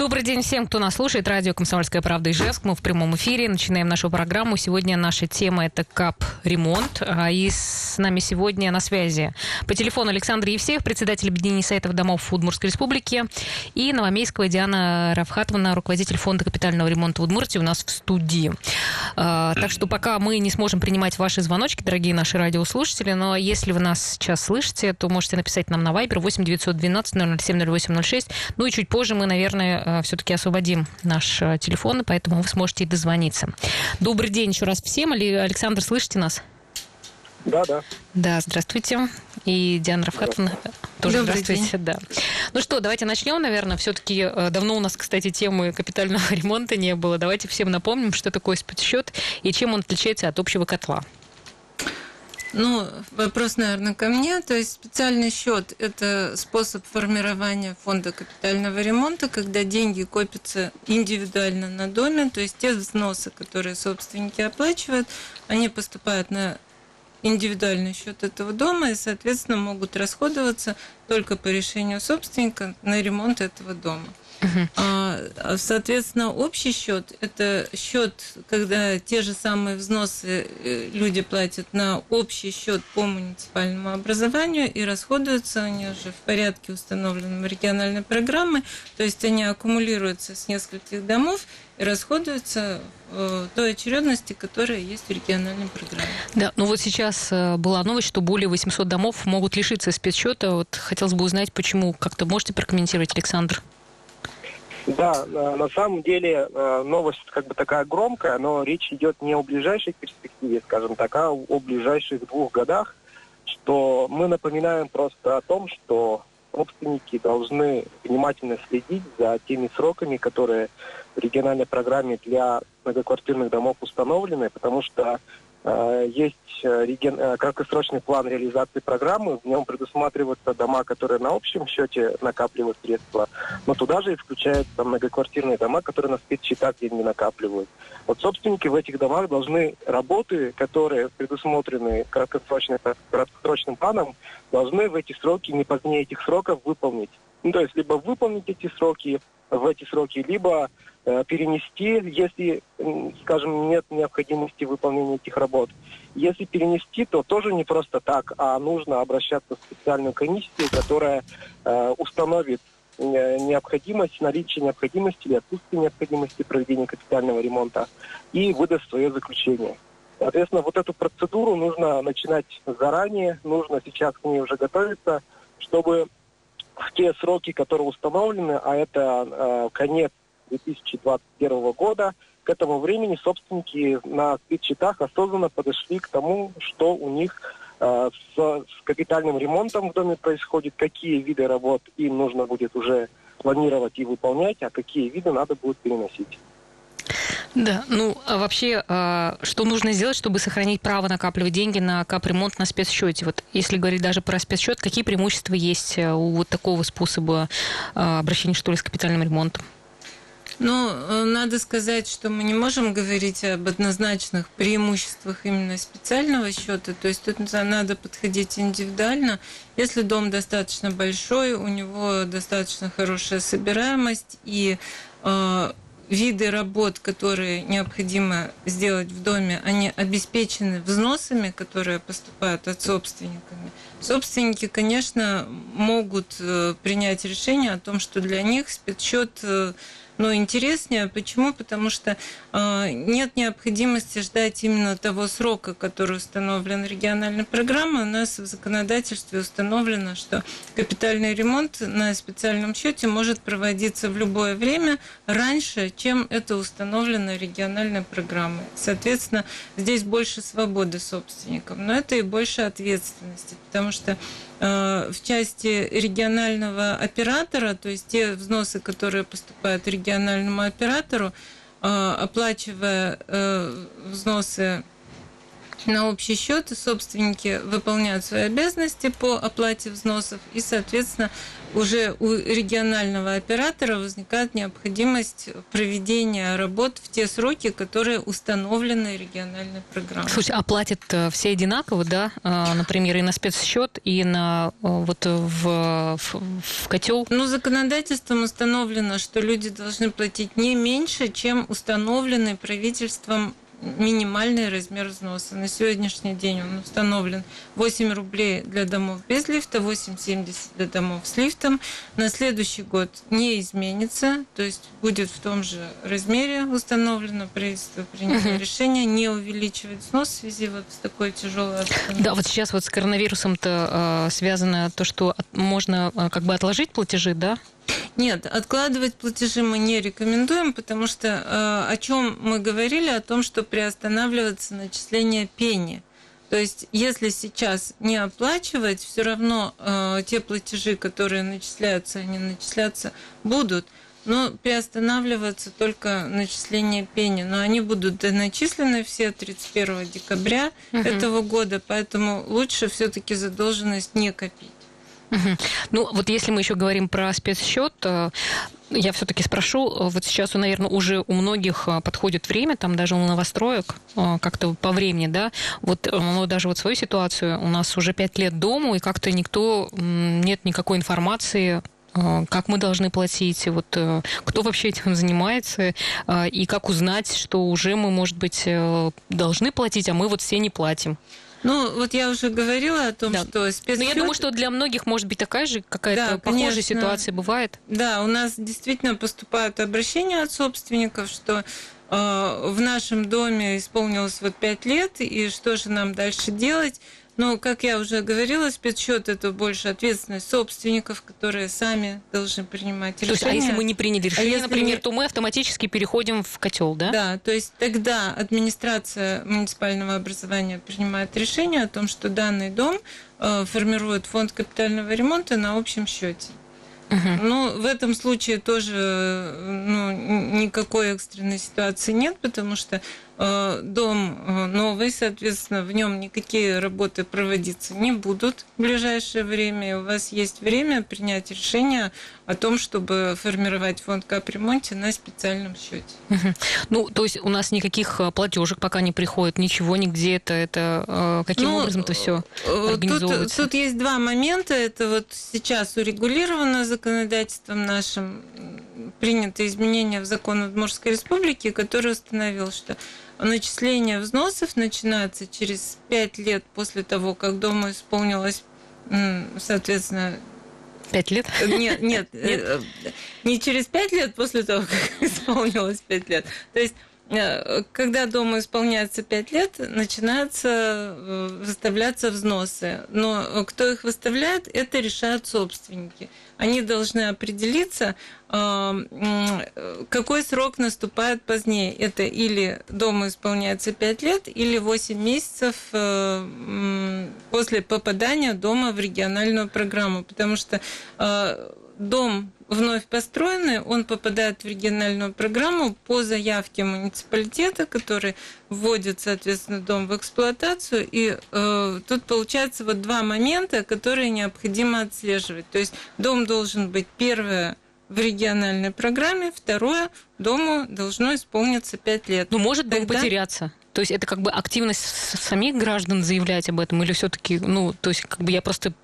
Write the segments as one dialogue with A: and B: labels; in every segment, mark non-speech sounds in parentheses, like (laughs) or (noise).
A: Добрый день всем, кто нас слушает. Радио «Комсомольская правда» Ижевск. Мы в прямом эфире. Начинаем нашу программу. Сегодня наша тема – это КАП-ремонт. А, и с нами сегодня на связи по телефону Александр Евсеев, председатель объединения сайтов домов Удмуртской республики, и Новомейского Диана Равхатовна, руководитель фонда капитального ремонта в Удмуртии у нас в студии. А, так что пока мы не сможем принимать ваши звоночки, дорогие наши радиослушатели, но если вы нас сейчас слышите, то можете написать нам на Viber 8 912 007 0806. Ну и чуть позже мы, наверное, все-таки освободим наш э, телефон, поэтому вы сможете и дозвониться. Добрый день еще раз всем. Александр, слышите нас?
B: Да, да.
A: Да, здравствуйте. И Диана Равхатовна тоже Добрый здравствуйте. День. Да. Ну что, давайте начнем, наверное. Все-таки э, давно у нас, кстати, темы капитального (laughs) ремонта не было. Давайте всем напомним, что такое спецсчет и чем он отличается от общего котла.
C: Ну, вопрос, наверное, ко мне. То есть специальный счет – это способ формирования фонда капитального ремонта, когда деньги копятся индивидуально на доме, то есть те взносы, которые собственники оплачивают, они поступают на индивидуальный счет этого дома и, соответственно, могут расходоваться только по решению собственника на ремонт этого дома. Uh-huh. Соответственно, общий счет – это счет, когда те же самые взносы э, люди платят на общий счет по муниципальному образованию и расходуются они уже в порядке установленном региональной программы, то есть они аккумулируются с нескольких домов и расходуются в той очередности, которая есть в региональной программе.
A: Да, ну вот сейчас э, была новость, что более 800 домов могут лишиться спецсчета. Вот хотелось бы узнать, почему. Как-то можете прокомментировать, Александр?
B: Да, э, на самом деле э, новость как бы такая громкая, но речь идет не о ближайшей перспективе, скажем так, а о ближайших двух годах, что мы напоминаем просто о том, что собственники должны внимательно следить за теми сроками, которые в региональной программе для многоквартирных домов установлены, потому что есть э. Э, краткосрочный план реализации программы, в нем предусматриваются дома, которые на общем счете накапливают средства, но туда же и включаются многоквартирные дома, которые на спецсчетах деньги накапливают. Вот собственники в этих домах должны работы, которые предусмотрены краткосрочным, краткосрочным планом, должны в эти сроки, не позднее этих сроков, выполнить. Ну, то есть либо выполнить эти сроки в эти сроки, либо Э, перенести, если, скажем, нет необходимости выполнения этих работ. Если перенести, то тоже не просто так, а нужно обращаться в специальную комиссию, которая э, установит э, необходимость, наличие необходимости или отсутствие необходимости проведения капитального ремонта и выдаст свое заключение. Соответственно, вот эту процедуру нужно начинать заранее, нужно сейчас к ней уже готовиться, чтобы в те сроки, которые установлены, а это э, конец 2021 года. К этому времени собственники на спецсчетах осознанно подошли к тому, что у них э, с, с капитальным ремонтом в доме происходит, какие виды работ им нужно будет уже планировать и выполнять, а какие виды надо будет переносить.
A: Да, ну а вообще, а, что нужно сделать, чтобы сохранить право накапливать деньги на капремонт на спецсчете? Вот если говорить даже про спецсчет, какие преимущества есть э, у вот такого способа а, обращения, что ли, с капитальным ремонтом?
C: Ну, э, надо сказать, что мы не можем говорить об однозначных преимуществах именно специального счета. То есть тут надо подходить индивидуально. Если дом достаточно большой, у него достаточно хорошая собираемость и э, виды работ, которые необходимо сделать в доме, они обеспечены взносами, которые поступают от собственниками. Собственники, конечно, могут э, принять решение о том, что для них спецсчет э, но интереснее. Почему? Потому что э, нет необходимости ждать именно того срока, который установлен региональной программой. У нас в законодательстве установлено, что капитальный ремонт на специальном счете может проводиться в любое время раньше, чем это установлено региональной программой. Соответственно, здесь больше свободы собственникам, но это и больше ответственности, потому что в части регионального оператора, то есть те взносы, которые поступают региональному оператору, э, оплачивая э, взносы на общий счет, собственники выполняют свои обязанности по оплате взносов, и, соответственно, уже у регионального оператора возникает необходимость проведения работ в те сроки, которые установлены региональной программой.
A: Слушайте, а платят э, все одинаково, да? А, например, и на спецсчет, и на э, вот в, в, в котел?
C: Ну, законодательством установлено, что люди должны платить не меньше, чем установленный правительством минимальный размер взноса. На сегодняшний день он установлен 8 рублей для домов без лифта, 8,70 для домов с лифтом. На следующий год не изменится, то есть будет в том же размере установлено. Правительство приняло угу. решение не увеличивать взнос в связи вот с такой тяжелой
A: обстановкой. Да, вот сейчас вот с коронавирусом-то э, связано то, что можно э, как бы отложить платежи, да?
C: Нет, откладывать платежи мы не рекомендуем, потому что э, о чем мы говорили, о том, что приостанавливается начисление пени. То есть, если сейчас не оплачивать, все равно э, те платежи, которые начисляются, они начисляться будут, но приостанавливаться только начисление пени. Но они будут доначислены все 31 декабря угу. этого года, поэтому лучше все-таки задолженность не копить.
A: Ну, вот если мы еще говорим про спецсчет, э, я все-таки спрошу, э, вот сейчас, наверное, уже у многих э, подходит время, там даже у новостроек, как-то по времени, да, вот ну, даже вот свою ситуацию, у нас уже пять лет дому, и как-то никто, нет никакой информации как мы должны платить, вот кто вообще этим занимается, и как узнать, что уже мы, может быть, должны платить, а мы вот все не платим.
C: Ну, вот я уже говорила о том, да. что
A: спецсчет... Но я думаю, что для многих может быть такая же какая-то да, похожая конечно. ситуация бывает.
C: Да, у нас действительно поступают обращения от собственников, что э, в нашем доме исполнилось вот пять лет, и что же нам дальше делать? Но, как я уже говорила, спецсчет это больше ответственность собственников, которые сами должны принимать решения.
A: То есть, а если мы не приняли а решение, а например, не... то мы автоматически переходим в котел, да?
C: Да, то есть тогда администрация муниципального образования принимает решение о том, что данный дом э, формирует фонд капитального ремонта на общем счете. Угу. Ну, в этом случае тоже ну, никакой экстренной ситуации нет, потому что Э, дом э, новый, соответственно, в нем никакие работы проводиться не будут в ближайшее время. У вас есть время принять решение о том, чтобы формировать фонд капремонте на специальном счете.
A: Ну, то есть у нас никаких э, платежек пока не приходит, ничего, нигде это, это каким ну, образом-то все организовывается?
C: Тут, тут есть два момента. Это вот сейчас урегулировано законодательством нашим, принято изменение в закон Удмуртской республики, который установил, что начисление взносов начинается через 5 лет после того, как дому исполнилось, соответственно,
A: Пять лет?
C: Нет, нет, нет, э, не через пять лет после того, как (laughs) исполнилось пять лет. То есть Э, когда дому исполняется 5 лет, начинаются э, выставляться взносы. Но кто их выставляет, это решают собственники. Они должны определиться, э, какой срок наступает позднее. Это или дому исполняется 5 лет, или 8 месяцев после попадания дома в региональную программу. Потому что дом вновь построенный, он попадает в региональную программу по заявке муниципалитета, который вводит, соответственно, дом в эксплуатацию. И э, тут получается вот два момента, которые необходимо отслеживать. То есть дом должен быть первое в региональной программе, второе дому должно исполниться пять лет.
A: Ну, может дом Тогда... потеряться. То есть это как бы активность самих граждан заявлять об этом, или все-таки, ну, то есть как бы я просто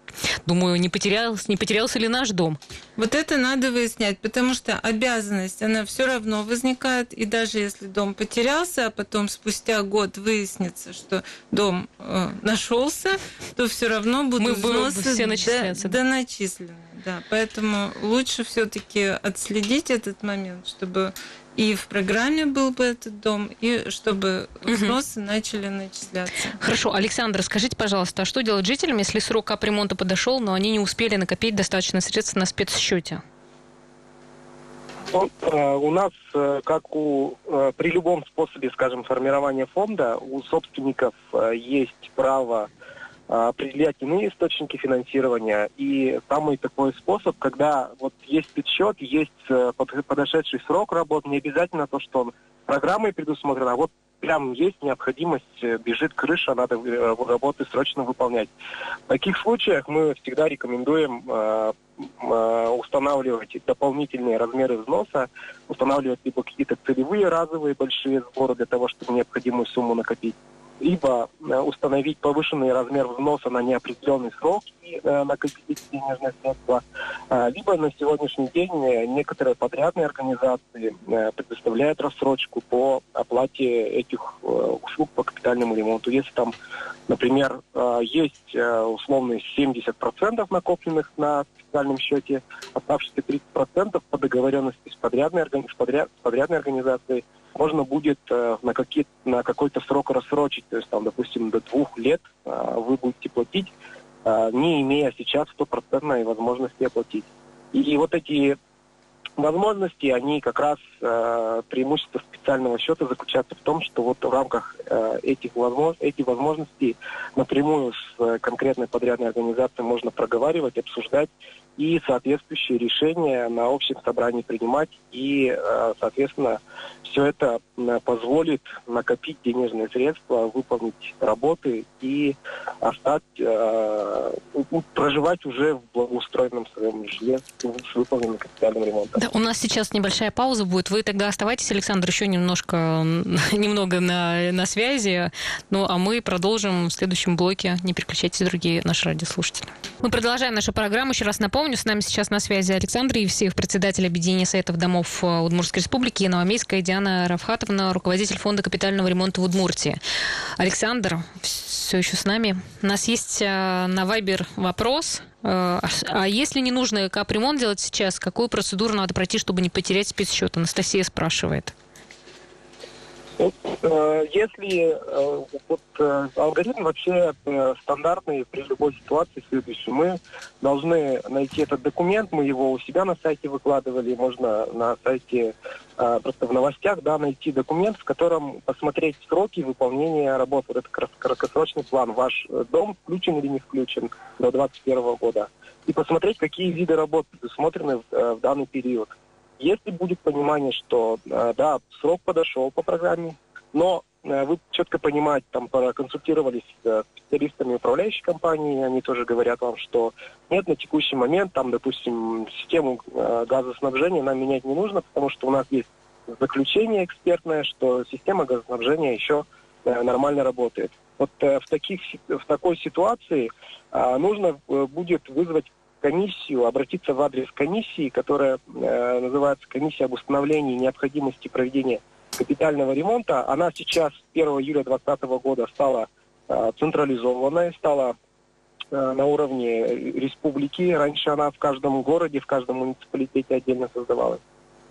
A: думаю, не потерялся, не потерялся ли наш дом?
C: Вот это надо выяснять, потому что обязанность, она все равно возникает, и даже если дом потерялся, а потом спустя год выяснится, что дом э, нашелся, то все равно будут Мы взносы
A: все начисляться,
C: да, доначислены. Да, поэтому лучше все-таки отследить этот момент, чтобы и в программе был бы этот дом, и чтобы взносы угу. начали начисляться.
A: Хорошо, Александр, скажите, пожалуйста, а что делать жителям, если срок капремонта подошел, но они не успели накопить достаточно средств на спецсчете?
B: Ну, э, у нас, э, как у э, при любом способе, скажем, формирования фонда, у собственников есть право определять иные источники финансирования. И самый такой способ, когда вот есть подсчет, есть э, подошедший срок работы, не обязательно то, что он программой предусмотрен, а вот прям есть необходимость, э, бежит крыша, надо э, работы срочно выполнять. В таких случаях мы всегда рекомендуем устанавливать дополнительные размеры взноса, устанавливать либо какие-то целевые разовые большие сборы для того, чтобы необходимую сумму накопить, либо установить повышенный размер взноса на неопределенный срок и накопить денежные средства, либо на сегодняшний день некоторые подрядные организации предоставляют рассрочку по оплате этих услуг по капитальному ремонту. Если там, например, есть условные 70% накопленных на специальном счете, оставшиеся 30% по договоренности с подрядной, с подряд, с подрядной организацией можно будет э, на, какие, на какой-то срок рассрочить. То есть, там, допустим, до двух лет э, вы будете платить, э, не имея сейчас стопроцентной возможности оплатить. И вот эти возможности, они как раз э, преимущество специального счета заключаются в том, что вот в рамках э, этих возможностей, эти возможности напрямую с э, конкретной подрядной организацией можно проговаривать, обсуждать и соответствующие решения на общем собрании принимать и, э, соответственно, все это позволит накопить денежные средства, выполнить работы и остать, э, проживать уже в благоустроенном своем жилье с выполненным капитальным ремонтом.
A: Да, у нас сейчас небольшая пауза будет. Вы тогда оставайтесь, Александр, еще немножко, (laughs) немного на, на связи. Ну, а мы продолжим в следующем блоке. Не переключайтесь, другие наши радиослушатели. Мы продолжаем нашу программу. Еще раз напомню, с нами сейчас на связи Александр Евсеев, председатель объединения советов домов э, Удмуртской республики, и Новомейская Диана Равхатовна, руководитель фонда капитального ремонта в Удмуртии. Александр все еще с нами. У нас есть э, на Вайбер вопрос. Э, а если не нужно капремонт делать сейчас, какую процедуру надо пройти, чтобы не потерять спецсчет? Анастасия спрашивает.
B: Э, если э, вот, э, алгоритм вообще стандартный при любой ситуации следующий, мы должны найти этот документ, мы его у себя на сайте выкладывали, можно на сайте просто в новостях да, найти документ, в котором посмотреть сроки выполнения работ. Вот это краткосрочный план. Ваш дом включен или не включен до 2021 года. И посмотреть, какие виды работ предусмотрены в, в данный период. Если будет понимание, что э, да, срок подошел по программе, но э, вы четко понимаете, там проконсультировались с э, специалистами управляющей компании, они тоже говорят вам, что нет, на текущий момент, там, допустим, систему газоснабжения нам менять не нужно, потому что у нас есть заключение экспертное, что система газоснабжения еще нормально работает. Вот в, таких, в такой ситуации нужно будет вызвать комиссию, обратиться в адрес комиссии, которая э, называется комиссия об установлении необходимости проведения капитального ремонта. Она сейчас 1 июля 2020 года стала э, централизованной, стала э, на уровне республики. Раньше она в каждом городе, в каждом муниципалитете отдельно создавалась.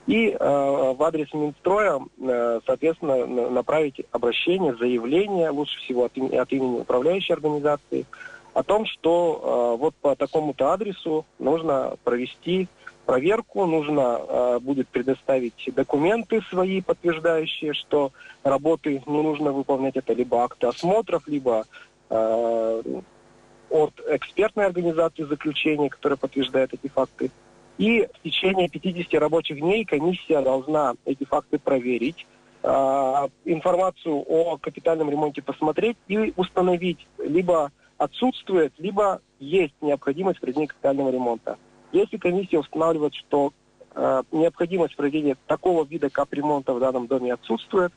B: И э, в адрес Минстроя, э, соответственно, направить обращение, заявление, лучше всего от, от имени управляющей организации, о том, что э, вот по такому-то адресу нужно провести проверку, нужно э, будет предоставить документы свои, подтверждающие, что работы не нужно выполнять. Это либо акты осмотров, либо э, от экспертной организации заключения, которая подтверждает эти факты. И в течение 50 рабочих дней комиссия должна эти факты проверить, э, информацию о капитальном ремонте посмотреть и установить либо отсутствует, либо есть необходимость проведения капитального ремонта. Если комиссия устанавливает, что э, необходимость проведения такого вида капремонта в данном доме отсутствует,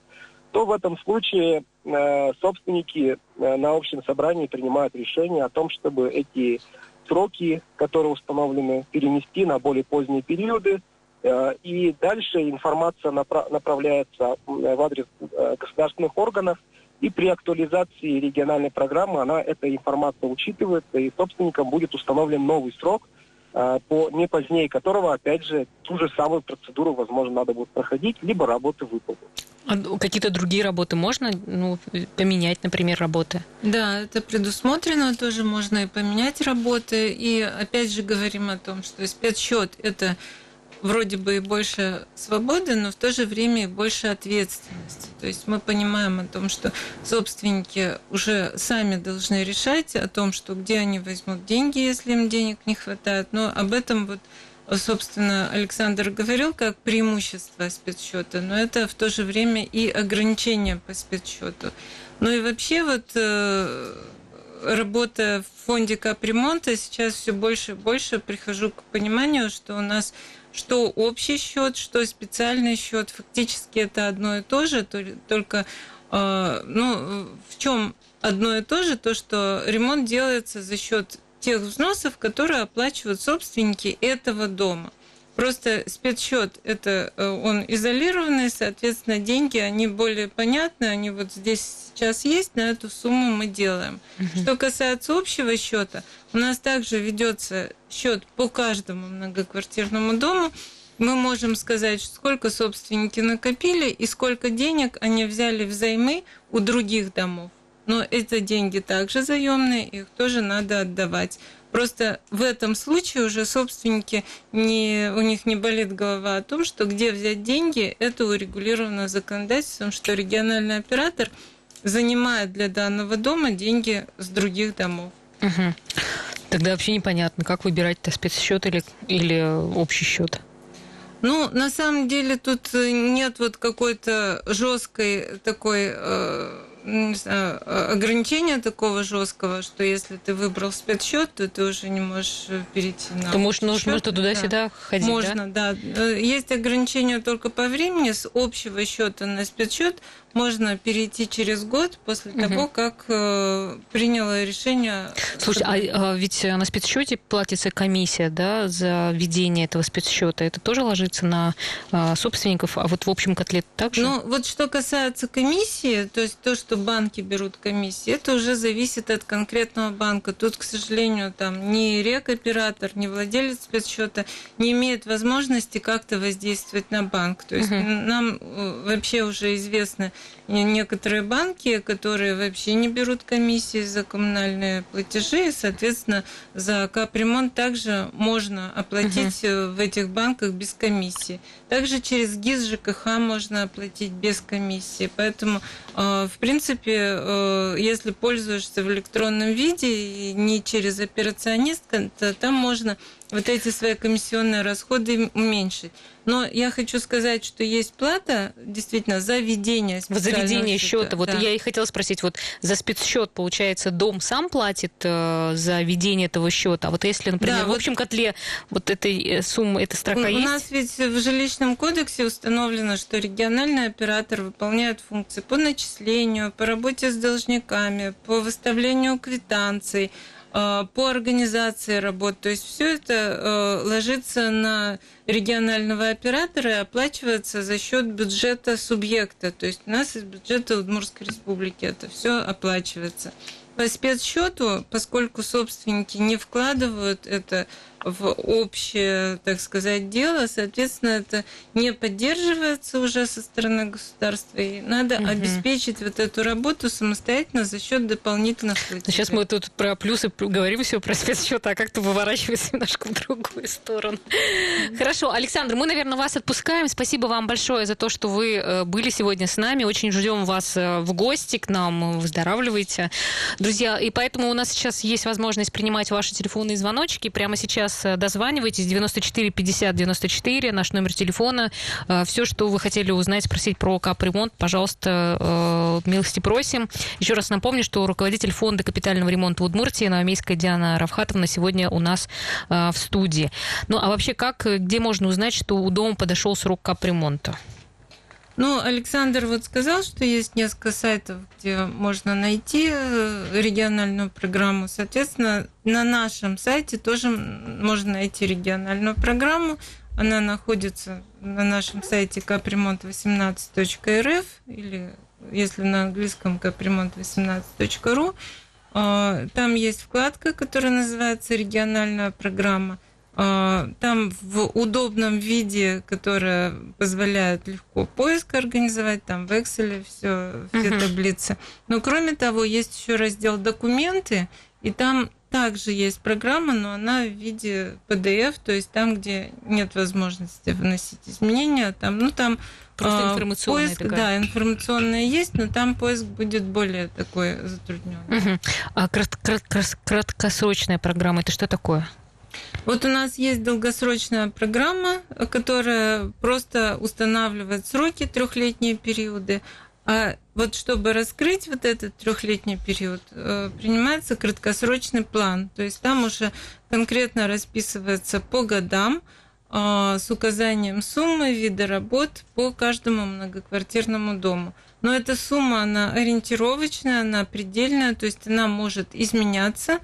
B: то в этом случае э, собственники э, на общем собрании принимают решение о том, чтобы эти сроки, которые установлены, перенести на более поздние периоды. Э, и дальше информация напра- направляется в адрес э, государственных органов, и при актуализации региональной программы она эта информация учитывается, и собственникам будет установлен новый срок, а, по не позднее которого, опять же, ту же самую процедуру, возможно, надо будет проходить, либо работы выполнить.
A: А какие-то другие работы можно ну, поменять, например, работы?
C: Да, это предусмотрено, тоже можно и поменять работы. И опять же говорим о том, что спецсчет это вроде бы и больше свободы, но в то же время и больше ответственности. То есть мы понимаем о том, что собственники уже сами должны решать о том, что где они возьмут деньги, если им денег не хватает. Но об этом вот собственно, Александр говорил, как преимущество спецсчета, но это в то же время и ограничение по спецсчету. Ну и вообще вот э, работая в фонде капремонта, сейчас все больше и больше прихожу к пониманию, что у нас что общий счет, что специальный счет, фактически это одно и то же, только э, ну, в чем одно и то же, то, что ремонт делается за счет тех взносов, которые оплачивают собственники этого дома. Просто спецсчет это э, он изолированный, соответственно, деньги, они более понятны, они вот здесь сейчас есть, на эту сумму мы делаем. Угу. Что касается общего счета, у нас также ведется счет по каждому многоквартирному дому. Мы можем сказать, сколько собственники накопили и сколько денег они взяли взаймы у других домов. Но эти деньги также заемные, их тоже надо отдавать. Просто в этом случае уже собственники, не, у них не болит голова о том, что где взять деньги, это урегулировано законодательством, что региональный оператор занимает для данного дома деньги с других домов.
A: Угу. Тогда вообще непонятно, как выбирать-то спецсчет или, или общий счет.
C: Ну, на самом деле тут нет вот какой-то жесткой такой э, не знаю, ограничения такого жесткого, что если ты выбрал спецсчет, то ты уже не можешь перейти на.
A: То может, нужно можно туда-сюда да. ходить.
C: Можно, да? да. Есть ограничения только по времени. С общего счета на спецсчет можно перейти через год после угу. того, как э, приняло решение.
A: Слушай, а, а ведь на спецсчете платится комиссия, да, за ведение этого спецсчета. Это тоже ложится на а, собственников, а вот в общем котле также?
C: Ну, вот что касается комиссии, то есть то, что банки берут комиссии, это уже зависит от конкретного банка. Тут, к сожалению, там ни рекоператор, ни владелец спецсчета не имеет возможности как-то воздействовать на банк. То есть угу. нам э, вообще уже известно некоторые банки, которые вообще не берут комиссии за коммунальные платежи, и, соответственно, за капремонт также можно оплатить угу. в этих банках без комиссии. Также через ГИС ЖКХ можно оплатить без комиссии. Поэтому, э, в принципе, э, если пользуешься в электронном виде и не через операциониста, то там можно вот эти свои комиссионные расходы уменьшить. Но я хочу сказать, что есть плата действительно за ведение
A: За ведение счета. Вот да. я и хотела спросить, вот за спецсчет, получается, дом сам платит э, за ведение этого счета. А вот если, например, да, в общем вот котле вот этой э, суммы, эта строка
C: у,
A: есть?
C: У нас ведь в жилищном кодексе установлено, что региональный оператор выполняет функции по начислению, по работе с должниками, по выставлению квитанций, по организации работ. То есть все это э, ложится на регионального оператора и оплачивается за счет бюджета субъекта. То есть у нас из бюджета Удмуртской республики это все оплачивается. По спецсчету, поскольку собственники не вкладывают это в общее, так сказать, дело, соответственно, это не поддерживается уже со стороны государства, и надо угу. обеспечить вот эту работу самостоятельно за счет дополнительных
A: платежей. Сейчас мы тут про плюсы говорим все про спецсчет, а как-то выворачивается (laughs) немножко в другую сторону. Хорошо, Александр, мы, наверное, вас отпускаем. Спасибо вам большое за то, что вы э, были сегодня с нами. Очень ждем вас э, в гости к нам. Выздоравливайте. Друзья, и поэтому у нас сейчас есть возможность принимать ваши телефонные звоночки. Прямо сейчас сейчас э, дозванивайтесь 94 50 94, наш номер телефона. Э, Все, что вы хотели узнать, спросить про капремонт, пожалуйста, э, милости просим. Еще раз напомню, что руководитель фонда капитального ремонта в Удмуртии Новомейская Диана Равхатовна сегодня у нас в студии. Ну, а вообще, как, где можно узнать, что у дома подошел срок капремонта?
C: Ну, Александр вот сказал, что есть несколько сайтов, где можно найти э, региональную программу. Соответственно, на нашем сайте тоже можно найти региональную программу. Она находится на нашем сайте капремонт18.рф или если на английском капремонт18.ру. А, там есть вкладка, которая называется «Региональная программа». А, там в удобном виде, которое позволяет легко поиск организовать, там в Excel все, все uh-huh. таблицы. Но кроме того, есть еще раздел «Документы», и там также есть программа, но она в виде PDF, то есть там, где нет возможности вносить изменения, там, ну там
A: Просто а, информационная
C: поиск, такая. да, информационная есть, но там поиск будет более такой затрудненный.
A: Угу. А крат- крат- краткосрочная программа это что такое?
C: Вот у нас есть долгосрочная программа, которая просто устанавливает сроки, трехлетние периоды. А вот чтобы раскрыть вот этот трехлетний период, э, принимается краткосрочный план. То есть там уже конкретно расписывается по годам э, с указанием суммы, вида работ по каждому многоквартирному дому. Но эта сумма, она ориентировочная, она предельная, то есть она может изменяться.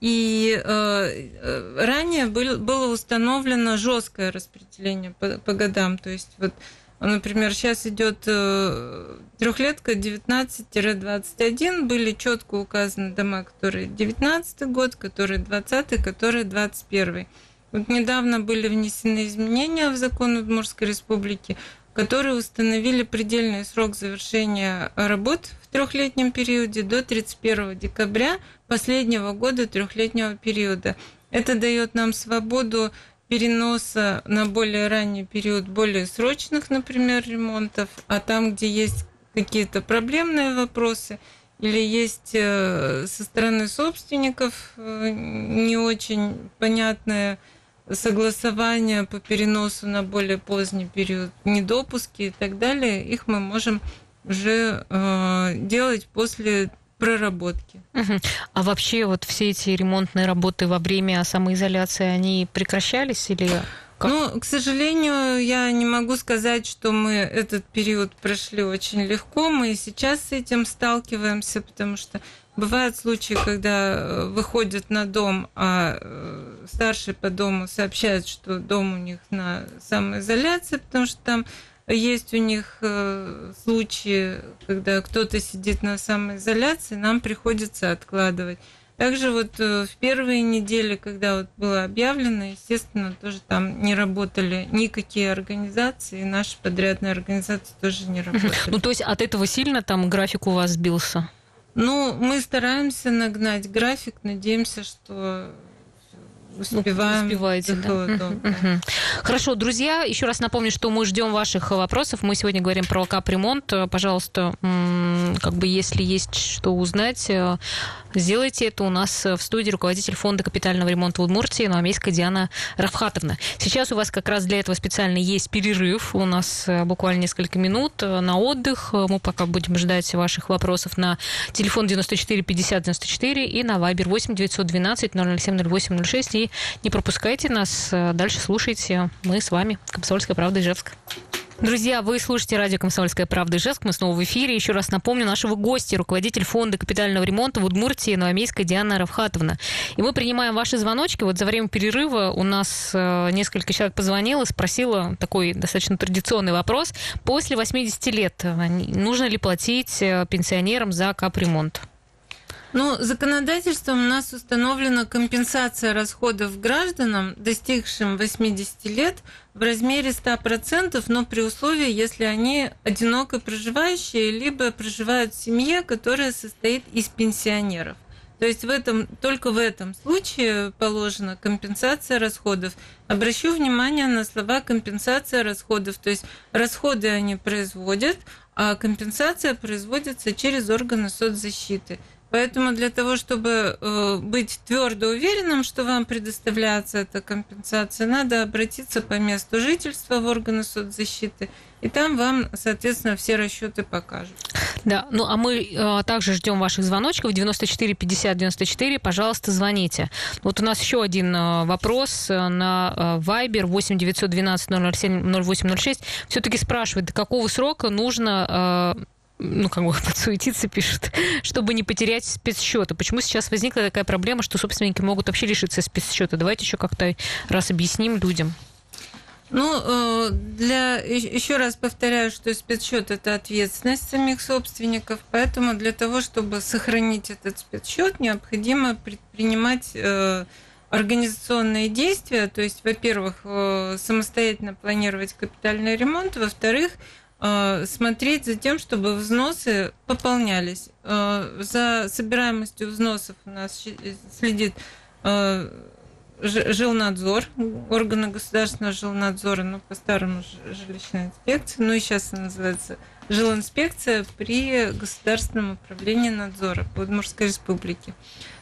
C: И э, ранее был, было установлено жесткое распределение по, по годам. То есть вот Например, сейчас идет э, трехлетка 19-21, были четко указаны дома, которые 19 год, которые 20, которые 21. Вот недавно были внесены изменения в закон Удмуртской республики, которые установили предельный срок завершения работ в трехлетнем периоде до 31 декабря последнего года трехлетнего периода. Это дает нам свободу переноса на более ранний период более срочных, например, ремонтов, а там, где есть какие-то проблемные вопросы или есть э, со стороны собственников э, не очень понятное согласование по переносу на более поздний период, недопуски и так далее, их мы можем уже э, делать после проработки.
A: Угу. А вообще вот все эти ремонтные работы во время самоизоляции, они прекращались или...
C: Как? Ну, к сожалению, я не могу сказать, что мы этот период прошли очень легко. Мы и сейчас с этим сталкиваемся, потому что бывают случаи, когда э, выходят на дом, а э, старший по дому сообщает, что дом у них на самоизоляции, потому что там есть у них э, случаи, когда кто-то сидит на самоизоляции, нам приходится откладывать. Также вот э, в первые недели, когда вот было объявлено, естественно, тоже там не работали никакие организации, наши подрядные организации тоже не работали.
A: Ну, то есть от этого сильно там график у вас сбился?
C: Ну, мы стараемся нагнать график, надеемся, что успеваем.
A: Успеваете, да. Хорошо, друзья, еще раз напомню, что мы ждем ваших вопросов. Мы сегодня говорим про капремонт. Пожалуйста, как бы если есть что узнать, э, сделайте это у нас в студии руководитель фонда капитального ремонта в Удмуртии Новомейская Диана Рафхатовна. Сейчас у вас как раз для этого специально есть перерыв. У нас э, буквально несколько минут э, на отдых. Мы пока будем ждать ваших вопросов на телефон 94 50 94 и на Viber 8 912 007 08 06 и не пропускайте нас. Э, дальше слушайте. Мы с вами. Комсомольская правда Ижевск. Друзья, вы слушаете радио «Комсомольская правда» Ижевск. Мы снова в эфире. Еще раз напомню нашего гостя, руководитель фонда капитального ремонта в Удмуртии Новомейская Диана Равхатовна. И мы принимаем ваши звоночки. Вот за время перерыва у нас э, несколько человек позвонило, спросило такой достаточно традиционный вопрос. После 80 лет э, нужно ли платить пенсионерам за капремонт?
C: Ну, законодательством у нас установлена компенсация расходов гражданам, достигшим 80 лет, в размере 100%, но при условии, если они одиноко проживающие, либо проживают в семье, которая состоит из пенсионеров. То есть в этом, только в этом случае положена компенсация расходов. Обращу внимание на слова компенсация расходов. То есть расходы они производят, а компенсация производится через органы соцзащиты. Поэтому для того, чтобы э, быть твердо уверенным, что вам предоставляется эта компенсация, надо обратиться по месту жительства в органы соцзащиты, и там вам, соответственно, все расчеты покажут.
A: Да, ну а мы э, также ждем ваших звоночков 94 50 94, пожалуйста, звоните. Вот у нас еще один э, вопрос на Viber 8 912 007 0806. Все-таки спрашивает, до какого срока нужно ну, как бы (laughs) подсуетиться пишет, чтобы не потерять спецсчета. Почему сейчас возникла такая проблема, что собственники могут вообще лишиться спецсчета? Давайте еще как-то раз объясним людям.
C: Ну, э, для, еще раз повторяю, что спецсчет это ответственность самих собственников, поэтому для того, чтобы сохранить этот спецсчет, необходимо предпринимать э, организационные действия, то есть, во-первых, э, самостоятельно планировать капитальный ремонт, во-вторых, Э, смотреть за тем, чтобы взносы пополнялись. Э, за собираемостью взносов у нас следит э, жилнадзор, органы государственного жилнадзора, ну, по-старому жилищная инспекция, ну и сейчас она называется жилинспекция при Государственном управлении надзора по Удмуртской республике.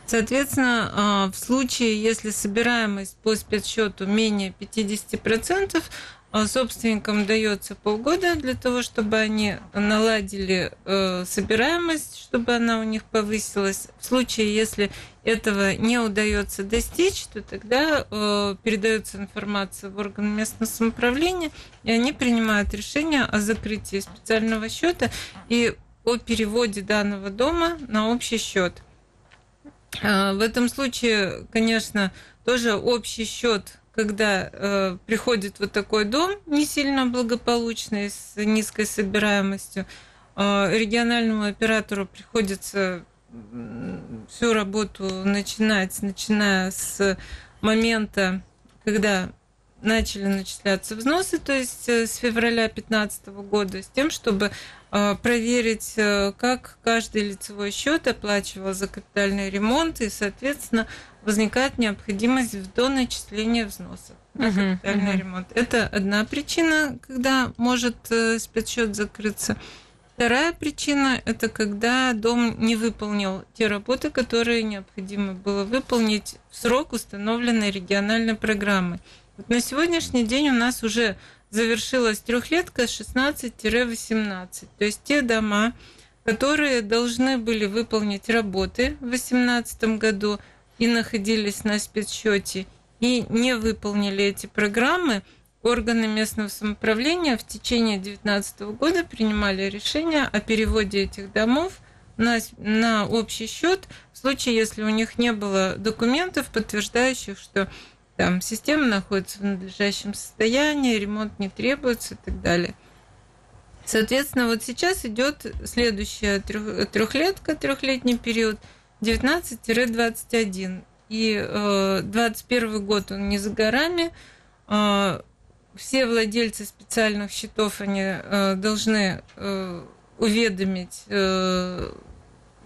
C: Соответственно, в случае, если собираемость по спецсчету менее 50%, а собственникам дается полгода для того, чтобы они наладили э, собираемость, чтобы она у них повысилась. В случае, если этого не удается достичь, то тогда э, передается информация в органы местного самоуправления, и они принимают решение о закрытии специального счета и о переводе данного дома на общий счет. Э, в этом случае, конечно, тоже общий счет когда э, приходит вот такой дом не сильно благополучный, с низкой собираемостью, э, региональному оператору приходится всю работу начинать, начиная с момента, когда начали начисляться взносы, то есть э, с февраля 2015 года, с тем, чтобы э, проверить, э, как каждый лицевой счет оплачивал за капитальный ремонт, и, соответственно, возникает необходимость в доначислении взносов на капитальный uh-huh. ремонт. Это одна причина, когда может спецсчет закрыться. Вторая причина – это когда дом не выполнил те работы, которые необходимо было выполнить в срок, установленной региональной программой. Вот на сегодняшний день у нас уже завершилась трехлетка 16-18. То есть те дома, которые должны были выполнить работы в 2018 году и находились на спецсчете и не выполнили эти программы, органы местного самоуправления в течение 2019 года принимали решение о переводе этих домов на, на общий счет в случае, если у них не было документов, подтверждающих, что там система находится в надлежащем состоянии, ремонт не требуется и так далее. Соответственно, вот сейчас идет следующая трехлетка, трехлетний период 19-21. И э, 21 год он не за горами. Э, все владельцы специальных счетов они э, должны э, уведомить э,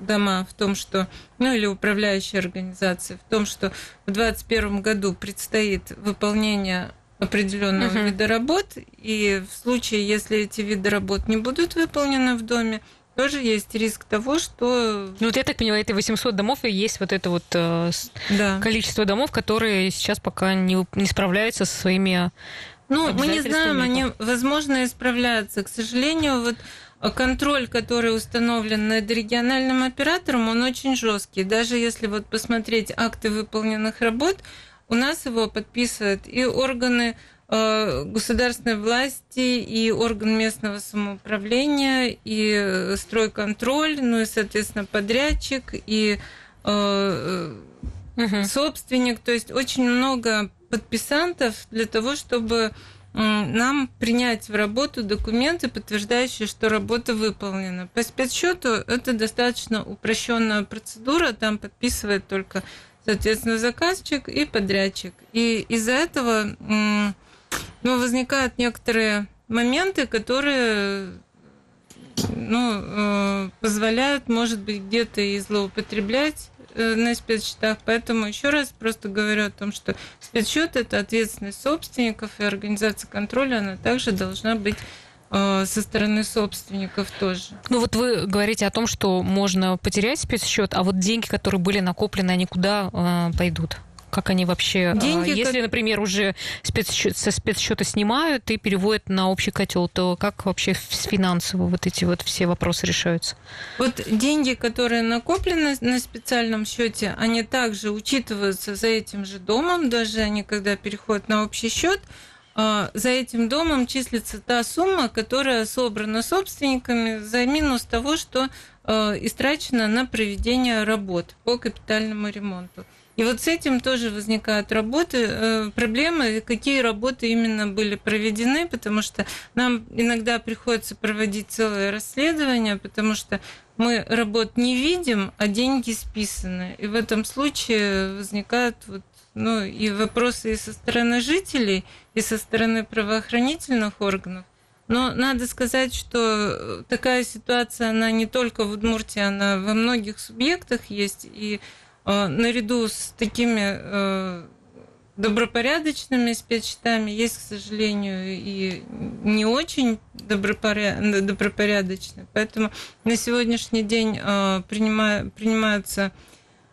C: дома в том, что, ну или управляющие организации, в том, что в 2021 году предстоит выполнение определенного uh-huh. вида работ, и в случае, если эти виды работ не будут выполнены в доме, тоже есть риск того, что...
A: Ну, вот я так понимаю, это 800 домов, и есть вот это вот э, да. количество домов, которые сейчас пока не, не справляются со своими
C: Ну, мы не знаем, они, возможно, исправляются. К сожалению, вот контроль, который установлен над региональным оператором, он очень жесткий. Даже если вот посмотреть акты выполненных работ, у нас его подписывают и органы э, государственной власти, и орган местного самоуправления, и стройконтроль, ну и, соответственно, подрядчик, и э, угу. собственник. То есть очень много подписантов для того, чтобы нам принять в работу документы, подтверждающие, что работа выполнена. По спецсчету это достаточно упрощенная процедура, там подписывает только, соответственно, заказчик и подрядчик. И из-за этого ну, возникают некоторые моменты, которые ну, э, позволяют, может быть, где-то и злоупотреблять Э, на спецсчетах. Поэтому еще раз просто говорю о том, что спецсчет – это ответственность собственников, и организация контроля, она также должна быть э, со стороны собственников тоже.
A: Ну вот вы говорите о том, что можно потерять спецсчет, а вот деньги, которые были накоплены, они куда э, пойдут? Как они вообще... А, Деньги, если, как... например, уже спецсчет, со спецсчета снимают и переводят на общий котел, то как вообще финансово вот эти вот все вопросы решаются?
C: Вот деньги, которые накоплены на специальном счете, они также учитываются за этим же домом, даже они когда переходят на общий счет, а, за этим домом числится та сумма, которая собрана собственниками за минус того, что а, истрачено на проведение работ по капитальному ремонту. И вот с этим тоже возникают работы, э, проблемы, какие работы именно были проведены, потому что нам иногда приходится проводить целое расследование, потому что мы работ не видим, а деньги списаны. И в этом случае возникают вот, ну, и вопросы и со стороны жителей, и со стороны правоохранительных органов. Но надо сказать, что такая ситуация, она не только в Удмуртии, она во многих субъектах есть. И Э, наряду с такими э, добропорядочными спецсчетами, есть, к сожалению, и не очень добропорядочные. Поэтому на сегодняшний день э, принимаются Э,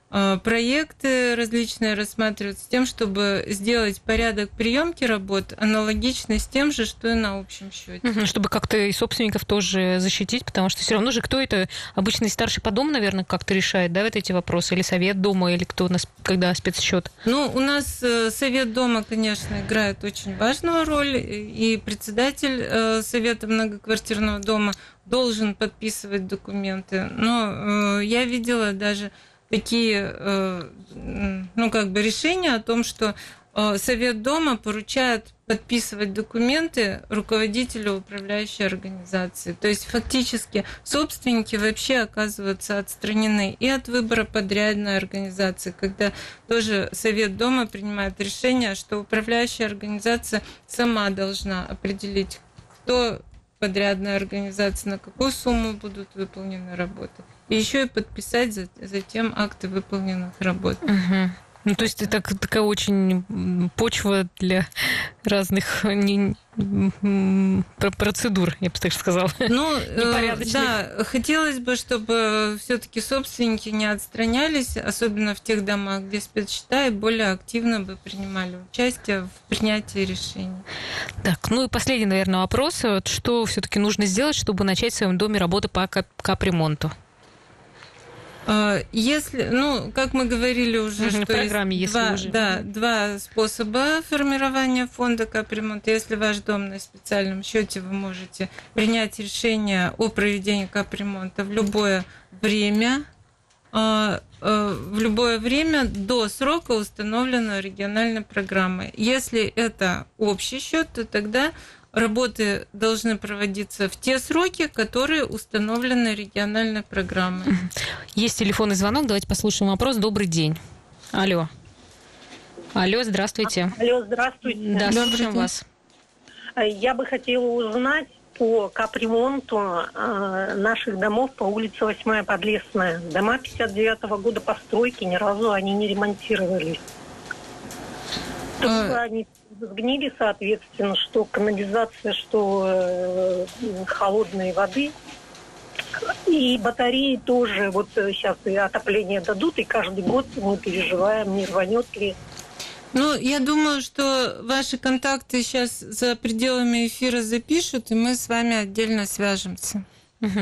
C: проекты различные рассматриваются с тем, чтобы сделать порядок приемки работ аналогичный с тем же, что и на общем счете.
A: Чтобы как-то и собственников тоже защитить, потому что все равно же кто это, обычный старший по дому, наверное, как-то решает, да, вот эти вопросы, или совет дома, или кто у нас, когда спецсчет?
C: Ну, у нас э, совет дома, конечно, играет очень важную роль, и председатель э, совета многоквартирного дома должен подписывать документы. Но я видела даже такие, э, ну, как бы решения о том, что э, Совет дома поручает подписывать документы руководителю управляющей организации. То есть фактически собственники вообще оказываются отстранены и от выбора подрядной организации, когда тоже Совет дома принимает решение, что управляющая организация сама должна определить, кто подрядная организация, на какую сумму будут выполнены работы еще и подписать затем акты выполненных работ.
A: Угу. Ну, то есть это такая очень почва для разных не, процедур, я бы так сказала. (laughs)
C: Ну, э, да, хотелось бы, чтобы все-таки собственники не отстранялись, особенно в тех домах, где спецсчета, и более активно бы принимали участие в принятии решений.
A: Так, ну и последний, наверное, вопрос. Вот что все-таки нужно сделать, чтобы начать в своем доме работу по капремонту?
C: А, если, ну, как мы говорили уже,
A: что программе, есть
C: два,
A: уже.
C: Да, два способа формирования фонда капремонта. Если ваш дом на специальном счете, вы можете принять решение о проведении капремонта в любое время, а, а, в любое время до срока установленного региональной программы. Если это общий счет, то тогда работы должны проводиться в те сроки, которые установлены региональной программой.
A: Есть телефонный звонок, давайте послушаем вопрос. Добрый день. Алло. Алло, здравствуйте.
D: Алло, здравствуйте.
A: Да, слушаем вас.
D: Я бы хотела узнать по капремонту э, наших домов по улице 8 Подлесная. Дома 59 -го года постройки, ни разу они не ремонтировались. Только а... они сгнили, соответственно, что канализация, что э, холодной воды. И батареи тоже, вот сейчас и отопление дадут, и каждый год мы переживаем, не рванет ли.
C: Ну, я думаю, что ваши контакты сейчас за пределами эфира запишут, и мы с вами отдельно свяжемся.
A: Угу.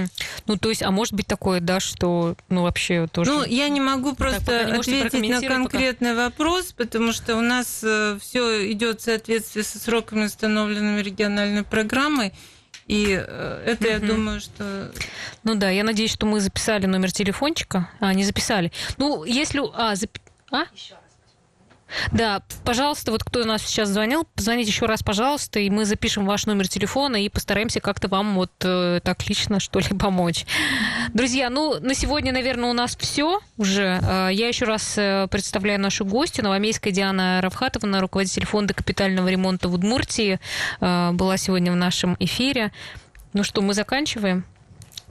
A: Ну, то есть, а может быть такое, да, что, ну, вообще тоже...
C: Ну, я не могу просто так, ответить на конкретный пока. вопрос, потому что у нас э, все идет в соответствии со сроками, установленными региональной программой. И э, это, я думаю, что...
A: Ну да, я надеюсь, что мы записали номер телефончика. А, не записали. Ну, если... А, зап... а? Еще да, пожалуйста, вот кто у нас сейчас звонил, позвоните еще раз, пожалуйста, и мы запишем ваш номер телефона и постараемся как-то вам вот э, так лично, что ли, помочь. Друзья, ну, на сегодня, наверное, у нас все уже. Э, я еще раз э, представляю нашу гостью, новомейская Диана Равхатовна, руководитель фонда капитального ремонта в Удмуртии, э, была сегодня в нашем эфире. Ну что, мы заканчиваем?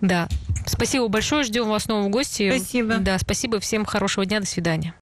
A: Да. Спасибо большое. Ждем вас снова в гости.
C: Спасибо.
A: Да, спасибо. Всем хорошего дня. До свидания.